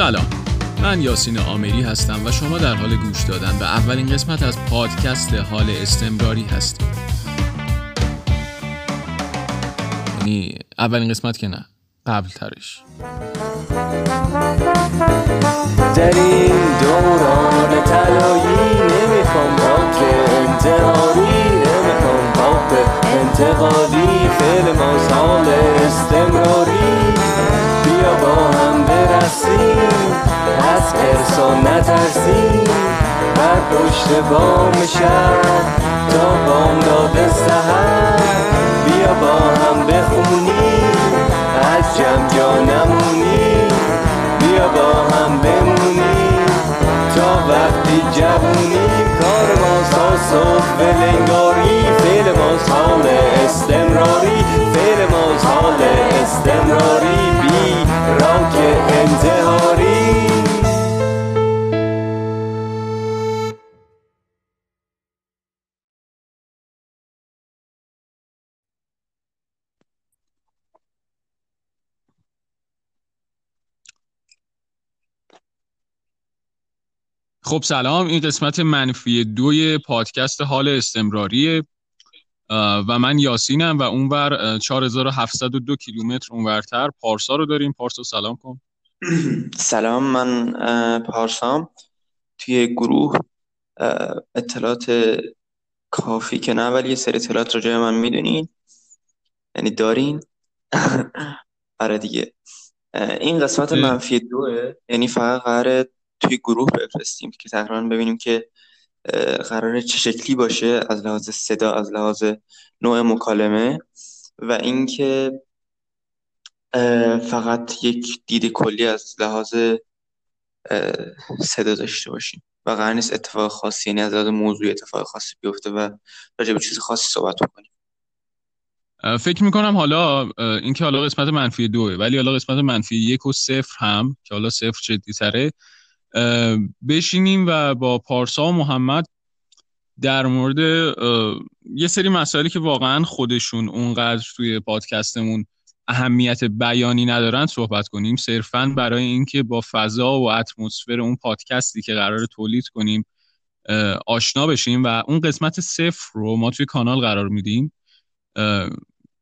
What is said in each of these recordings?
سلام. من یاسین آمری هستم و شما در حال گوش دادن به اولین قسمت از پادکست حال استمراری هستید یعنی اولین قسمت که نه قبل ترش در این دوران تلایی نمی‌خوام راک انتحاری نمی‌خوام پاپ انتقالی. فعل ما سال استمراری. بیا با هم بام شب تا بام داده سهر بیا با هم بخونیم از جمع جا نمونیم بیا با هم بمونیم تا وقتی جوونیم کار ما صبح ولنگاری فعل ما حال استمراری. فعل ما حال استمراری بی راک انتحاری. خب سلام این قسمت منفی دوی پادکست حال استمراریه. و من یاسینم و اونور 4702 کیلومتر اونورتر پارسا رو داریم. پارسا سلام کن. سلام من پارسام. توی گروه اطلاعات کافی که نه ولی یه سری اطلاعات راجع من می‌دونین. یعنی دارین. آره دیگه. این قسمت منفی دوه یعنی فقط قراره توی گروه بفرستیم که تقریبا ببینیم که قراره چه شکلی باشه از لحاظ صدا از لحاظ نوع مکالمه و اینکه فقط یک دید کلی از لحاظ صدا داشته باشیم. و قرار نیست اتفاق خاصی یعنی از لحاظ موضوع اتفاق خاصی بیفته و راجع به چیز خاصی صحبت کنیم فکر می‌کنم حالا اینکه حالا قسمت منفی دوه ولی حالا قسمت منفی یک و صفر هم که حالا صفر جدی تره بشینیم و با پارسا و محمد در مورد یه سری مسائلی که واقعا خودشون اونقدر توی پادکستمون اهمیت بیانی ندارن صحبت کنیم. صرفا برای اینکه با فضا و اتمسفر اون پادکستی که قرار تولید کنیم آشنا بشیم و اون قسمت صفر رو ما توی کانال قرار میدیم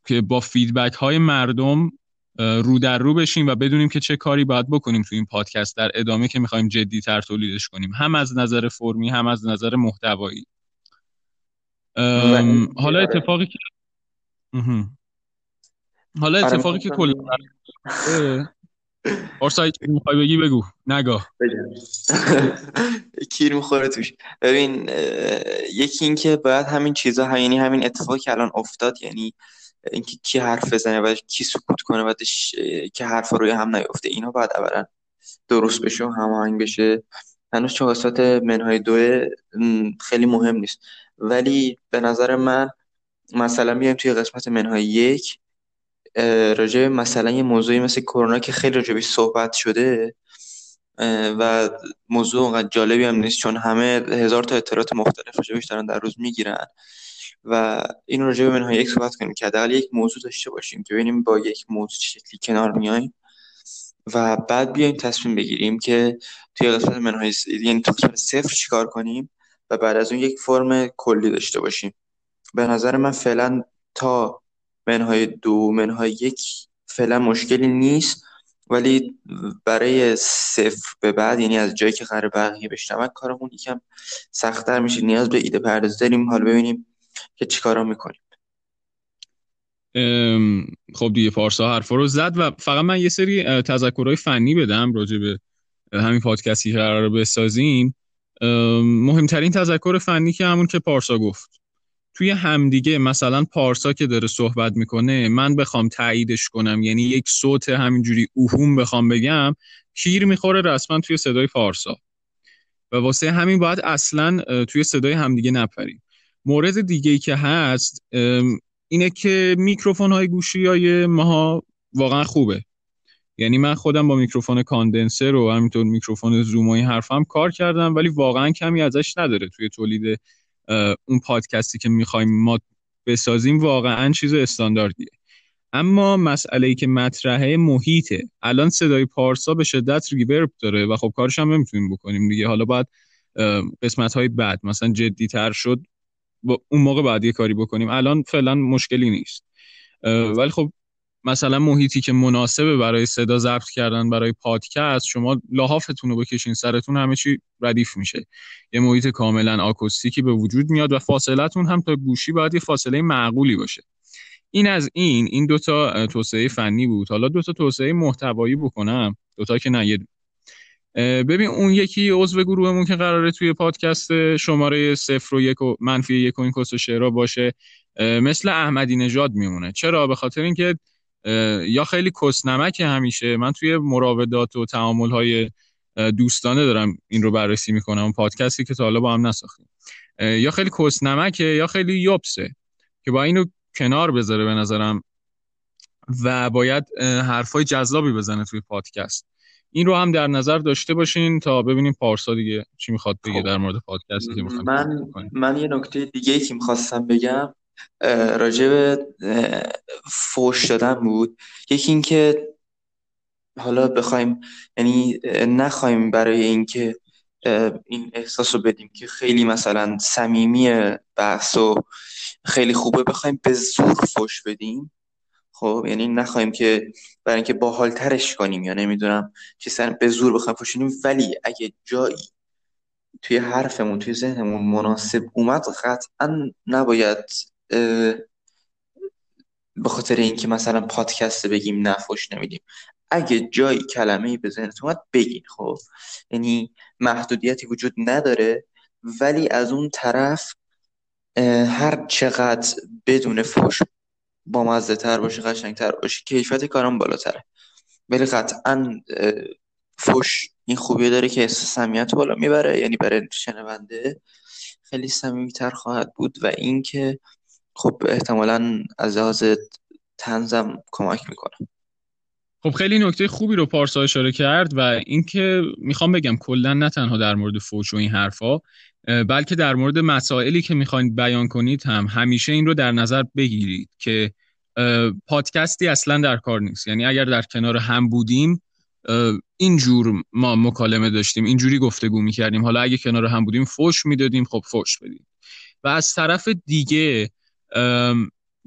که با فیدبک های مردم رو در رو بشیم و بدونیم که چه کاری باید بکنیم تو این پادکست در ادامه که می‌خوایم جدی تر تولیدش کنیم. هم از نظر فرمی هم از نظر محتوایی. حالا اتفاقی که حالا اتفاقی که کلا پارسا می‌خوای بگی؟ بگو. نگاه. کیر می‌خوره توش. ببین یکی این که باید همین چیزا یعنی همین اتفاقی که الان افتاد یعنی اینکه کی حرف بزنه و کی سکوت کنه و که حرف روی هم نیفته اینا باید اولا درست بشه و هماهنگ بشه. هنوز چون قسمت منهای دو خیلی مهم نیست. ولی به نظر من مثلا بیایم توی قسمت منهای یک راجع مثلا یه موضوعی مثل کرونا که خیلی راجبی صحبت شده و موضوع اونقدر جالبی هم نیست چون همه هزار تا اطلاعات مختلف راجبش دارن در روز می‌گیرن. و این راجع به منهای یک صحبت کنیم که حداقل یک موضوع داشته باشیم که ببینیم با یک موضوع شکلی کنار میایم. و بعد بیایم تصمیم بگیریم که توی قسمت منهای یعنی تو قسمت صفر چیکار کنیم و بعد از اون یک فرم کلی داشته باشیم. به نظر من فعلا تا منهای دو منهای یک فعلا مشکلی نیست ولی برای صفر به بعد یعنی از جایی که قرار بقیه بشنون کارمون یکم سختتر میشه. نیاز به ایده پردازی داریم. حالا ببینیم که چیکارا می‌کنیم. خب دیگه پارسا حرفا رو زد و فقط من یه سری تذکرهای فنی بدم راجع به همین پادکستی که قرار بسازیم. مهمترین تذکر فنی که همون که پارسا گفت. توی همدیگه مثلا پارسا که داره صحبت می‌کنه من بخوام تاییدش کنم یعنی یک صوت همینجوری اوهوم بخوام بگم کیر می‌خوره رسما توی صدای پارسا. و واسه همین باید اصلا توی صدای همدیگه نپریم. مورد دیگه ای که هست اینه که میکروفون های گوشی های ماها واقعا خوبه. یعنی من خودم با میکروفون کاندنسر و همینطور میکروفون زوم های حرفم کار کردم ولی واقعا کمی ازش نداره توی تولید اون پادکستی که می‌خوایم ما بسازیم واقعا چیز استانداردیه. اما مسئله ای که مطرحه محیطه. الان صدای پارسا به شدت ریورب داره و خب کارش هم نمی‌تونیم بکنیم دیگه. حالا باید قسمت های بعد مثلا جدی تر شد اون موقع بعد یه کاری بکنیم. الان فعلا مشکلی نیست. ولی خب مثلا محیطی که مناسبه برای صدا ضبط کردن برای پادکست شما لاحافتون رو بکشین سرتون همه چی ردیف میشه. یه محیط کاملا آکوستیکی به وجود میاد و فاصلتون هم تا گوشی باید یه فاصله معقولی باشه. این از این این دوتا توسعه فنی بود. حالا دوتا توسعه محتوایی بکنم. دوتا که نه ببین اون یکی عضو گروهمون که قراره توی پادکست شماره صفر و یک و منفی یک و این کس و شعرا باشه مثل احمدی نژاد میمونه. چرا؟ به خاطر اینکه یا خیلی کسنمک همیشه. من توی مراودات و تعامل های دوستانه دارم این رو بررسی می‌کنم اون پادکستی که تا حالا با هم نساختیم. یا خیلی کسنمکه یا خیلی یوبسه که با اینو کنار بذاره به نظرم و باید حرفای جذابی بزنه توی پادکست. این رو هم در نظر داشته باشین تا ببینیم پارسا دیگه چی می‌خواد بگه خب. در مورد پادکستی که من من یه نکته دیگه ای که می‌خواستم بگم راجع به فوش دادن بود. یکی اینکه حالا بخوایم یعنی نخوایم برای اینکه این احساس رو بدیم که خیلی مثلا صمیمی بحث و خیلی خوبه بخوایم به زور فوش بدیم. خب یعنی نخواهیم که برای اینکه باحالترش کنیم یا نمی‌دونم چیزا به زور بخوایم فوش بدیم ولی اگه جایی توی حرفمون توی ذهنمون مناسب اومد قطعا نباید به خاطر اینکه مثلا پادکست بگیم نفوش نمیدیم. اگه جایی کلمه به ذهنت اومد بگین. خب یعنی محدودیتی وجود نداره ولی از اون طرف هر چقدر بدون فوش با مزه تر باشه قشنگ تر باشه. کیفیت کارم بالاتره. ولی قطعا فوش این خوبی داره که سمیت بالا می‌بره. یعنی برای شنونده خیلی تر خواهد بود و اینکه خب احتمالا از لحاظ تنزم کمک می‌کنه. خب خیلی نکته خوبی رو پارسا اشاره کرد و اینکه می‌خوام بگم کلا نه تنها در مورد فوش و این حرفا بلکه در مورد مسائلی که می‌خواین بیان کنید هم. همیشه این رو در نظر بگیرید که پادکستی اصلا در کار نیست. یعنی اگر در کنار هم بودیم اینجور ما مکالمه داشتیم اینجوری گفتگو می‌کردیم. حالا اگه کنار هم بودیم فوش می‌دادیم خب فوش بدیم. و از طرف دیگه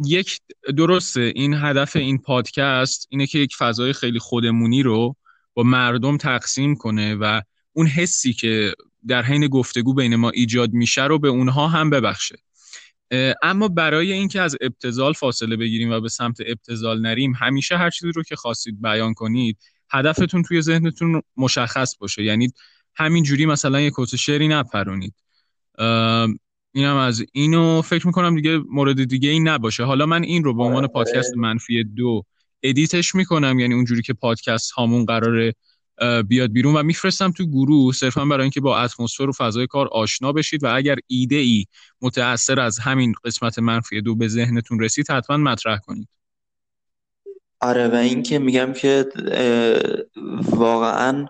یک درسته این هدف این پادکست اینه که یک فضای خیلی خودمونی رو با مردم تقسیم کنه و اون حسی که در حین گفتگو بین ما ایجاد میشه رو به اونها هم ببخشه. اما برای اینکه از ابتذال فاصله بگیریم و به سمت ابتذال نریم همیشه هر چیزی رو که خواستید بیان کنید هدفتون توی ذهنتون مشخص باشه. یعنی همین جوری مثلا یه کس شعری نپرونید. اینم از اینو فکر می‌کنم دیگه مورد دیگه این نباشه. حالا من این رو به عنوان پادکست منفی دو edit ش می‌کنم. یعنی اونجوری که پادکست هامون قراره بیاد بیرون و میفرستم تو گروه صرفا برای اینکه با اتمسفر و فضای کار آشنا بشید و اگر ایده ای متأثر از همین قسمت منفی دو به ذهنتون رسید حتما مطرح کنید. آره و اینکه میگم که واقعا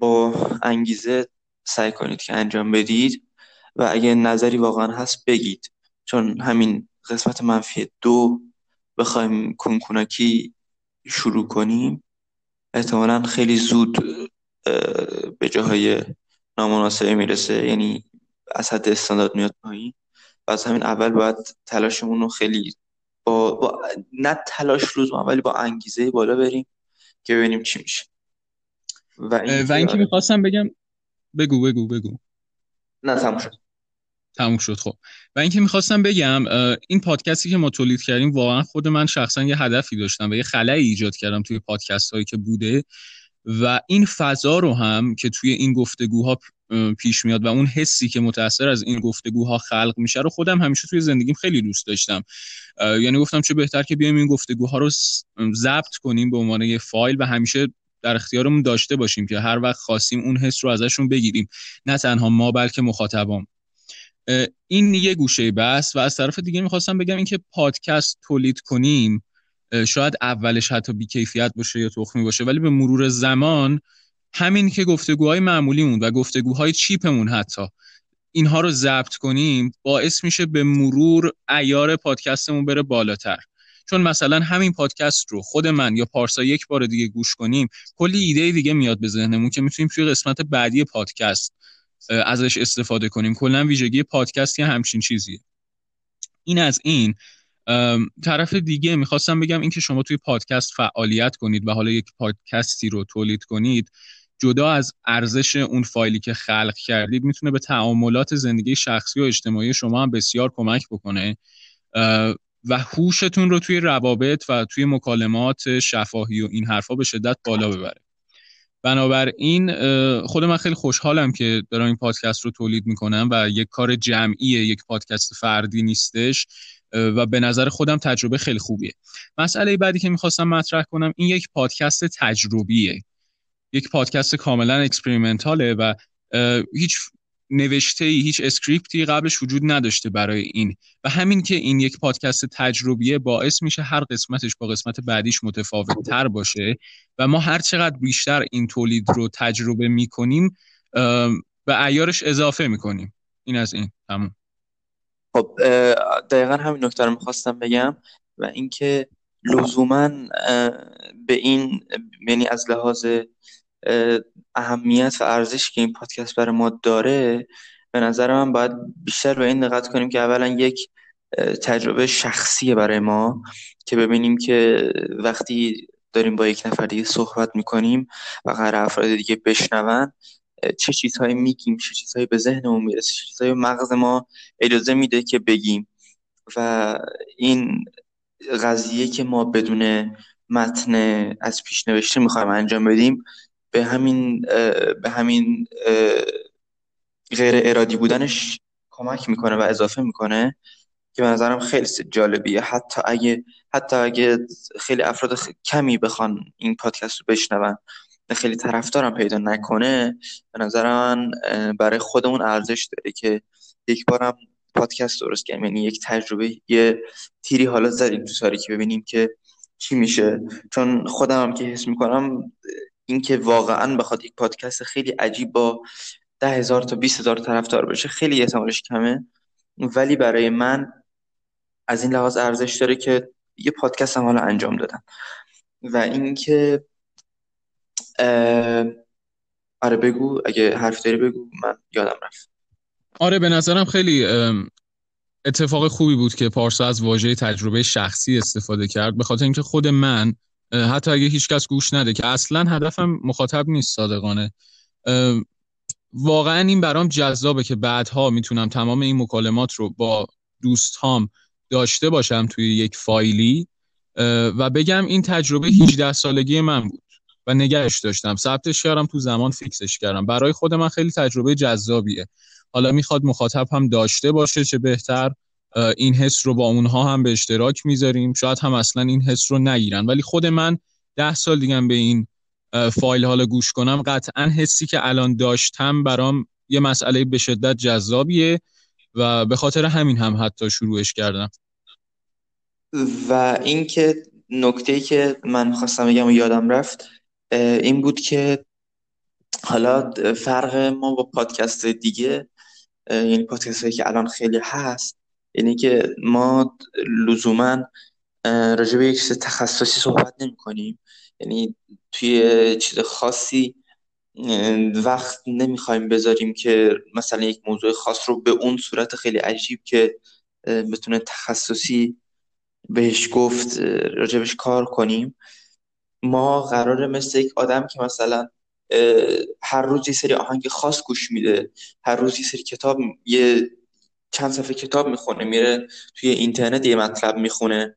با انگیزه سعی کنید که انجام بدید و اگه نظری واقعا هست بگید. چون همین قسمت منفی دو بخوایم کنکونکی شروع کنیم. احتمالا خیلی زود به جاهای نامناسبه می‌رسه. یعنی از حد استاندارد میاد پایین. و از همین اول باید تلاشمون رو خیلی با, با نه تلاش روز ولی با انگیزه بالا بریم که ببینیم چی میشه. و, این و اینکه می‌خواستم بگم بگو بگو بگو. نه تموم شد. تموم شد. خب و اینکه می‌خواستم بگم این پادکستی که ما تولید کردیم واقعا خود من شخصا یه هدفی داشتم و یه خلایی ایجاد کردم توی پادکست هایی که بوده. و این فضا رو هم که توی این گفتگوها پیش میاد و اون حسی که متاثر از این گفتگوها خلق میشه رو خودم همیشه توی زندگیم خیلی دوست داشتم. یعنی گفتم چه بهتر که بیایم این گفتگوها رو ضبط کنیم به عنوان یه فایل و همیشه در اختیارمون داشته باشیم که هر وقت خواستیم اون حس رو ازشون بگیریم. نه تنها ما بلکه مخاطبام. این یه گوشه بس و از طرف دیگه می‌خواستم بگم اینکه پادکست تولید کنیم شاید اولش حتی بیکیفیت باشه یا تخمی باشه ولی به مرور زمان همین که گفتگوهای معمولیمون و گفتگوهای چیپمون حتی اینها رو ضبط کنیم باعث میشه به مرور ایار پادکستمون بره بالاتر. چون مثلا همین پادکست رو خود من یا پارسا یک بار دیگه گوش کنیم کلی ایده دیگه میاد به ذهنمون که می‌تونیم توی قسمت بعدی پادکست ازش استفاده کنیم. کلا ویژگی پادکست یه همچین چیزیه. این از این طرف دیگه می‌خواستم بگم اینکه شما توی پادکست فعالیت کنید و حالا یک پادکستی رو تولید کنید جدا از ارزش اون فایلی که خلق کردید می‌تونه به تعاملات زندگی شخصی و اجتماعی شما هم بسیار کمک بکنه. و هوشتون رو توی روابط و توی مکالمات شفاهی و این حرفا به شدت بالا ببره. بنابراین خود من خیلی خوشحالم که دارم این پادکست رو تولید می‌کنم و یک کار جمعیه یک پادکست فردی نیستش و به نظر خودم تجربه خیلی خوبیه. مسئله بعدی که می‌خواستم مطرح کنم این یک پادکست تجربیه. یک پادکست کاملا experimental ه و هیچ نوشته ای هیچ script ی قبلش وجود نداشته برای این. و همین که این یک پادکست تجربیه باعث میشه هر قسمتش با قسمت بعدیش متفاوت تر باشه و ما هر چقدر بیشتر این تولید رو تجربه می‌کنیم به عیارش اضافه می‌کنیم. این از این. تموم. خب دقیقا همین نکته رو می‌خواستم بگم و اینکه لزوما به این یعنی از لحاظ اهمیت و ارزش که این پادکست برای ما داره به نظر من باید بیشتر به این دقت کنیم که اولا یک تجربه شخصیه برای ما که ببینیم که وقتی داریم با یک نفر دیگه صحبت می‌کنیم و قرار افراد دیگه بشنون چه چیزهایی میگیم چه چیزهایی به ذهنمون می‌رسه چه چیزهایی مغز ما اجازه میده که بگیم. و این قضیه که ما بدون متن از پیش نوشته می‌خوایم انجام بدیم به همین به همین غیر ارادی بودنش کمک می‌کنه و اضافه می‌کنه که به نظرم خیلی جالبیه. حتی اگه حتی اگه خیلی افراد کمی بخوان این پادکست رو بشنون خیلی طرفدارم پیدا نکنه به نظر برای خودمون ارزش داره که یک بارم پادکست درست کنیم یعنی یک تجربه یه تیری حالا زدیم تو که ببینیم که چی میشه. چون خودم هم که حس می‌کنم اینکه واقعا بخواد یک پادکست خیلی عجیب با ده هزار تا بیست هزار طرفدار بشه خیلی احتمالش کمه. ولی برای من از این لحاظ ارزش داره که یه پادکست هم حالا انجام دادم و اینکه آره بگو اگه حرف داری بگو من یادم رفت. آره به نظرم خیلی اتفاق خوبی بود که پارسا از واژه تجربه شخصی استفاده کرد. به خاطر اینکه خود من حتی اگه هیچکس گوش نده که اصلا هدفم مخاطب نیست صادقانه. واقعا این برام جذابه که بعدها می‌تونم تمام این مکالمات رو با دوستهام داشته باشم توی یک فایلی و بگم این تجربه 18 سالگی من بود و نگهش داشتم. ثبتش کردم تو زمان فیکسش کردم. برای خود من خیلی تجربه جذابیه. حالا می‌خواد مخاطب هم داشته باشه چه بهتر این حس رو با اونها هم به اشتراک می‌ذاریم. شاید هم اصلا این حس رو نگیرن. ولی خود من ده سال دیگه به این فایل حالا گوش کنم قطعا حسی که الان داشتم برام یه مسئله به شدت جذابیه و به خاطر همین هم حتی شروعش کردم. و اینکه نکته که من خواستم بگم و یادم رفت این بود که حالا فرق ما با پادکست دیگه یعنی پادکست هایی که الان خیلی هست یعنی که ما لزوما راجع به یک چیز تخصصی صحبت نمی کنیم یعنی توی چیز خاصی وقت نمی‌خوایم بذاریم که مثلا یک موضوع خاص رو به اون صورت خیلی عجیب که بتونه تخصصی بهش گفت راجبش کار کنیم. ما قراره مثل یک آدم که مثلا هر روز یه سری آهنگ خاص گوش میده هر روز یه سری کتاب یه چند صفحه کتاب می‌خونه میره توی اینترنت یه مطلب می‌خونه.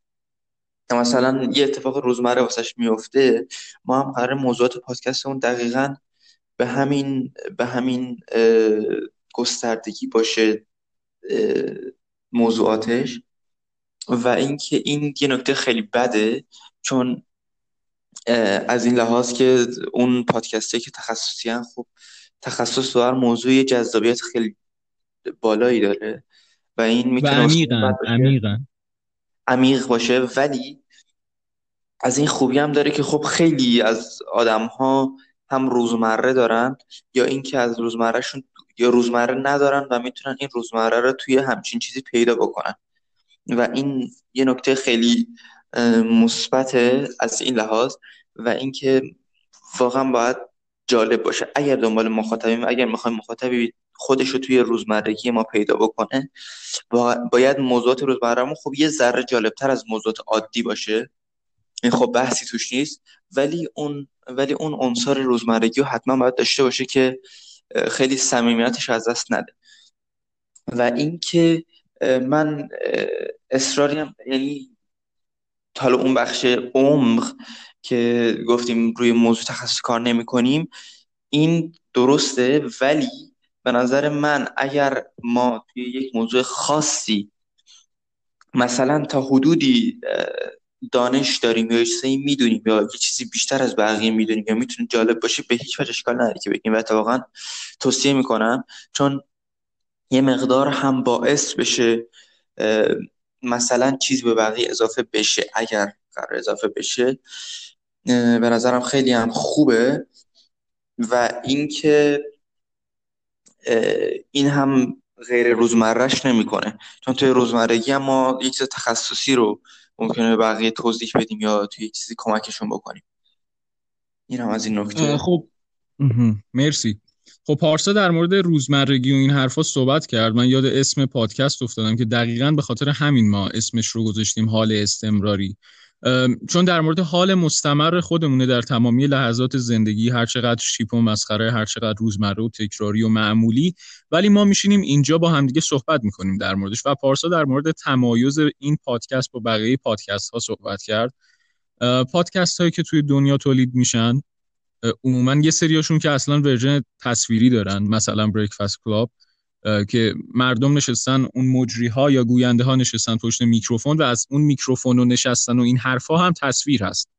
مثلا یه اتفاق روزمره واسش میفته ما هم قرار موضوعات پادکستمون دقیقا به همین به همین گستردگی باشه موضوعاتش. و اینکه این یه نکته خیلی بده چون از این لحاظ که اون پادکسته که تخصصی هم خب تخصص دار موضوع جذابیت خیلی بالایی داره و این می‌تونه عمیق باشه ولی از این خوبی هم داره که خب خیلی از آدم ها هم روزمره دارن یا اینکه از روزمرهشون یا روزمره ندارن و می‌تونن این روزمره رو توی همچین چیزی پیدا بکنن. و این یه نکته خیلی مثبت از این لحاظ و اینکه واقعا باید جالب باشه. اگر دنبال مخاطبیم اگر می‌خوایم مخاطبی خودش رو توی روزمرگی ما پیدا بکنه باید موضوعات روزمرهمون خب یه ذره جالبتر از موضوعات عادی باشه. این خب بحثی توش نیست. ولی اون ولی اون عنصر روزمرگی رو حتما باید داشته باشه که خیلی صمیمیتش از دست نده. و اینکه من اصراریم یعنی حالا اون بخش عمق که گفتیم روی موضوع تخصص کار نمی کنیم این درسته ولی به نظر من اگر ما توی یک موضوع خاصی مثلا تا حدودی دانش داریم یا چیزی می‌دونیم یا یه چیزی بیشتر از بقیه می‌دونیم یا می‌تونه جالب باشه به هیچ وجه اشکال نداره که بگیم. و واقعا توصیه می‌کنم چون یه مقدار هم باعث بشه مثلا چیز به بقیه اضافه بشه. اگر قرار اضافه بشه به نظرم خیلی هم خوبه. و اینکه این هم غیر روزمرهش نمی‌کنه. چون توی روزمرگی هم ما یک چیز تخصصی رو ممکنه به بقیه توضیح بدیم یا توی چیزی کمکشون بکنیم. این هم از این نکته. خب. مرسی. خب پارسا در مورد روزمرگی و این حرفا صحبت کرد. من یاد اسم پادکست افتادم که دقیقا به خاطر همین ما اسمش رو گذاشتیم حال استمراری. چون در مورد حال مستمر خودمونه در تمامی لحظات زندگی هر چقدر cheap و مسخره هر چقدر روزمره و تکراری و معمولی ولی ما میشینیم اینجا با همدیگه صحبت می‌کنیم در موردش و پارسا در مورد تمایز این پادکست با بقیه پادکست ها صحبت کرد. پادکست هایی که توی دنیا تولید میشن عموما یه سریاشون که اصلا version تصویری دارن مثلا Breakfast Club که مردم نشستن اون مجری ها یا گوینده ها نشستن پشت میکروفون و از اون میکروفون و نشستن و این حرفها هم تصویر هست.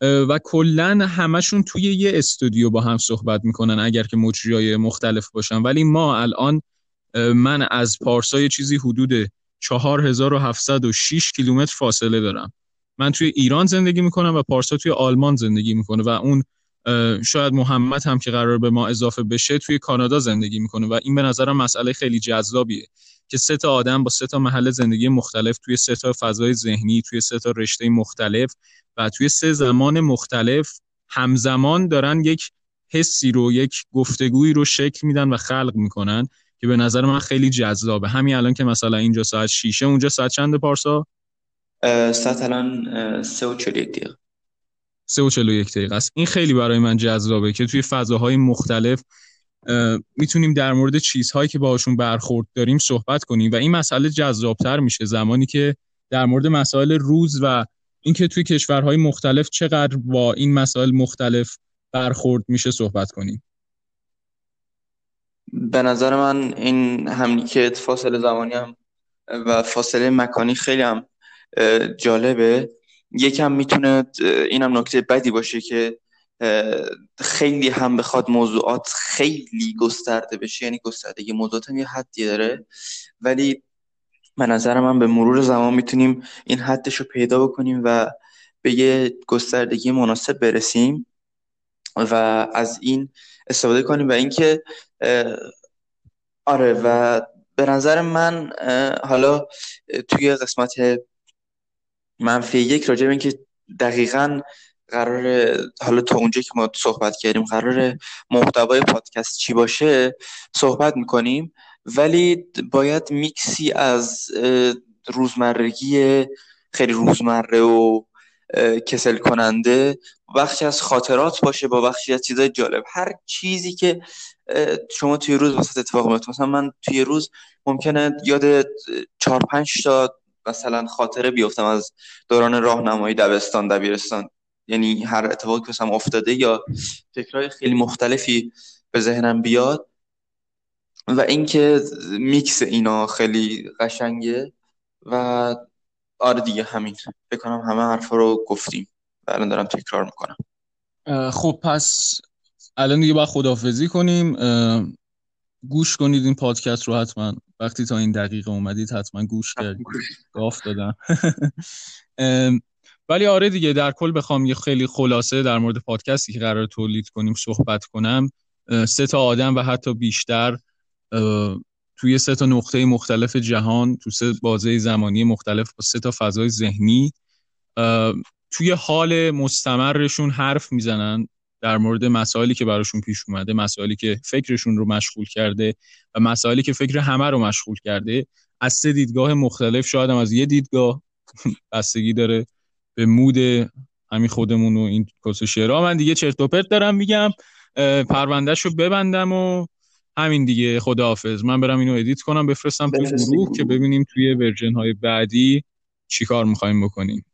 و کلا همشون توی یه استودیو با هم صحبت می‌کنن اگر که مجری های مختلف باشن. ولی ما الان من از پارسای چیزی حدود 4706 کیلومتر فاصله دارم. من توی ایران زندگی می‌کنم و پارسا توی آلمان زندگی می‌کنه و اون شاید محمد هم که قرار به ما اضافه بشه توی کانادا زندگی می‌کنه و این به نظرم مسئله خیلی جذابیه که سه تا آدم با سه تا محل زندگی مختلف توی سه تا فضای ذهنی توی سه تا رشته مختلف و توی سه زمان مختلف همزمان دارن یک حسی رو یک گفتگویی رو شکل میدن و خلق می‌کنن که به نظر من خیلی جذابه. همین الان که مثلا اینجا ساعت شیشه اونجا ساعت چند پارسا؟ ساعت الان سه و دقیقه. سه و چلو یک دقیقه است. این خیلی برای من جذابه که توی فضاهای مختلف می‌تونیم در مورد چیزهایی که باهاشون برخورد داریم صحبت کنیم و این مسئله جذابتر میشه. زمانی که در مورد مسائل روز و اینکه توی کشورهای مختلف چقدر با این مسائل مختلف برخورد میشه صحبت کنیم. به نظر من این همینی که فاصله زمانی هم و فاصله مکانی خیلی هم جالبه. یکم می‌تونه اینم نکته بدی باشه که خیلی هم بخواد موضوعات خیلی گسترده بشه یعنی گستردگی موضوعات هم یه حدی داره. ولی به نظر من به مرور زمان می‌تونیم این حدش رو پیدا بکنیم و به یه گستردگی مناسب برسیم و از این استفاده کنیم و اینکه آره و به نظر من حالا توی قسمت منفی یک راجع به اینکه دقیقا قرار حالا تا اونجا که ما صحبت کردیم قرار محتوای پادکست چی باشه صحبت می‌کنیم. ولی باید میکسی از روزمرگی خیلی روزمره و کسل کننده بخشی از خاطرات باشه با بخشی از چیزای جالب. هر چیزی که شما توی روز وسط اتفاق میفته مثلا من توی روز ممکنه یاد چهار پنج تا مثلا خاطره بیفتم از دوران راهنمایی دبستان دبیرستان. یعنی هر اتفاقی که افتاده یا فکرهای خیلی مختلفی به ذهنم بیاد. و اینکه میکس اینا خیلی قشنگه و آره دیگه همین. بکنم همه حرفا رو گفتیم و الان دارم تکرار می‌کنم. خب پس الان دیگه باید خدافزی کنیم. گوش کنید این پادکست رو حتما. وقتی تا این دقیقه اومدید حتما گوش کردید. گاف دادم. ولی آره دیگه در کل بخوام یه خیلی خلاصه در مورد پادکستی که قرار تولید کنیم صحبت کنم. سه تا آدم و حتی بیشتر توی سه تا نقطه مختلف جهان تو سه بازه زمانی مختلف با سه تا فضای ذهنی توی حال مستمرشون حرف می‌زنن. در مورد مسائلی که براشون پیش اومده مسائلی که فکرشون رو مشغول کرده و مسائلی که فکر همه رو مشغول کرده از سه دیدگاه مختلف شاید هم از یه دیدگاه بستگی داره به mood همین خودمون و این کس شعرها. من دیگه چرت و پرت دارم میگم. پروندهش رو ببندم و همین دیگه. خداحافظ. من برم اینو edit کنم بفرستم تو گروه که ببینیم توی version های بعدی چیکار می‌خوایم بکنیم.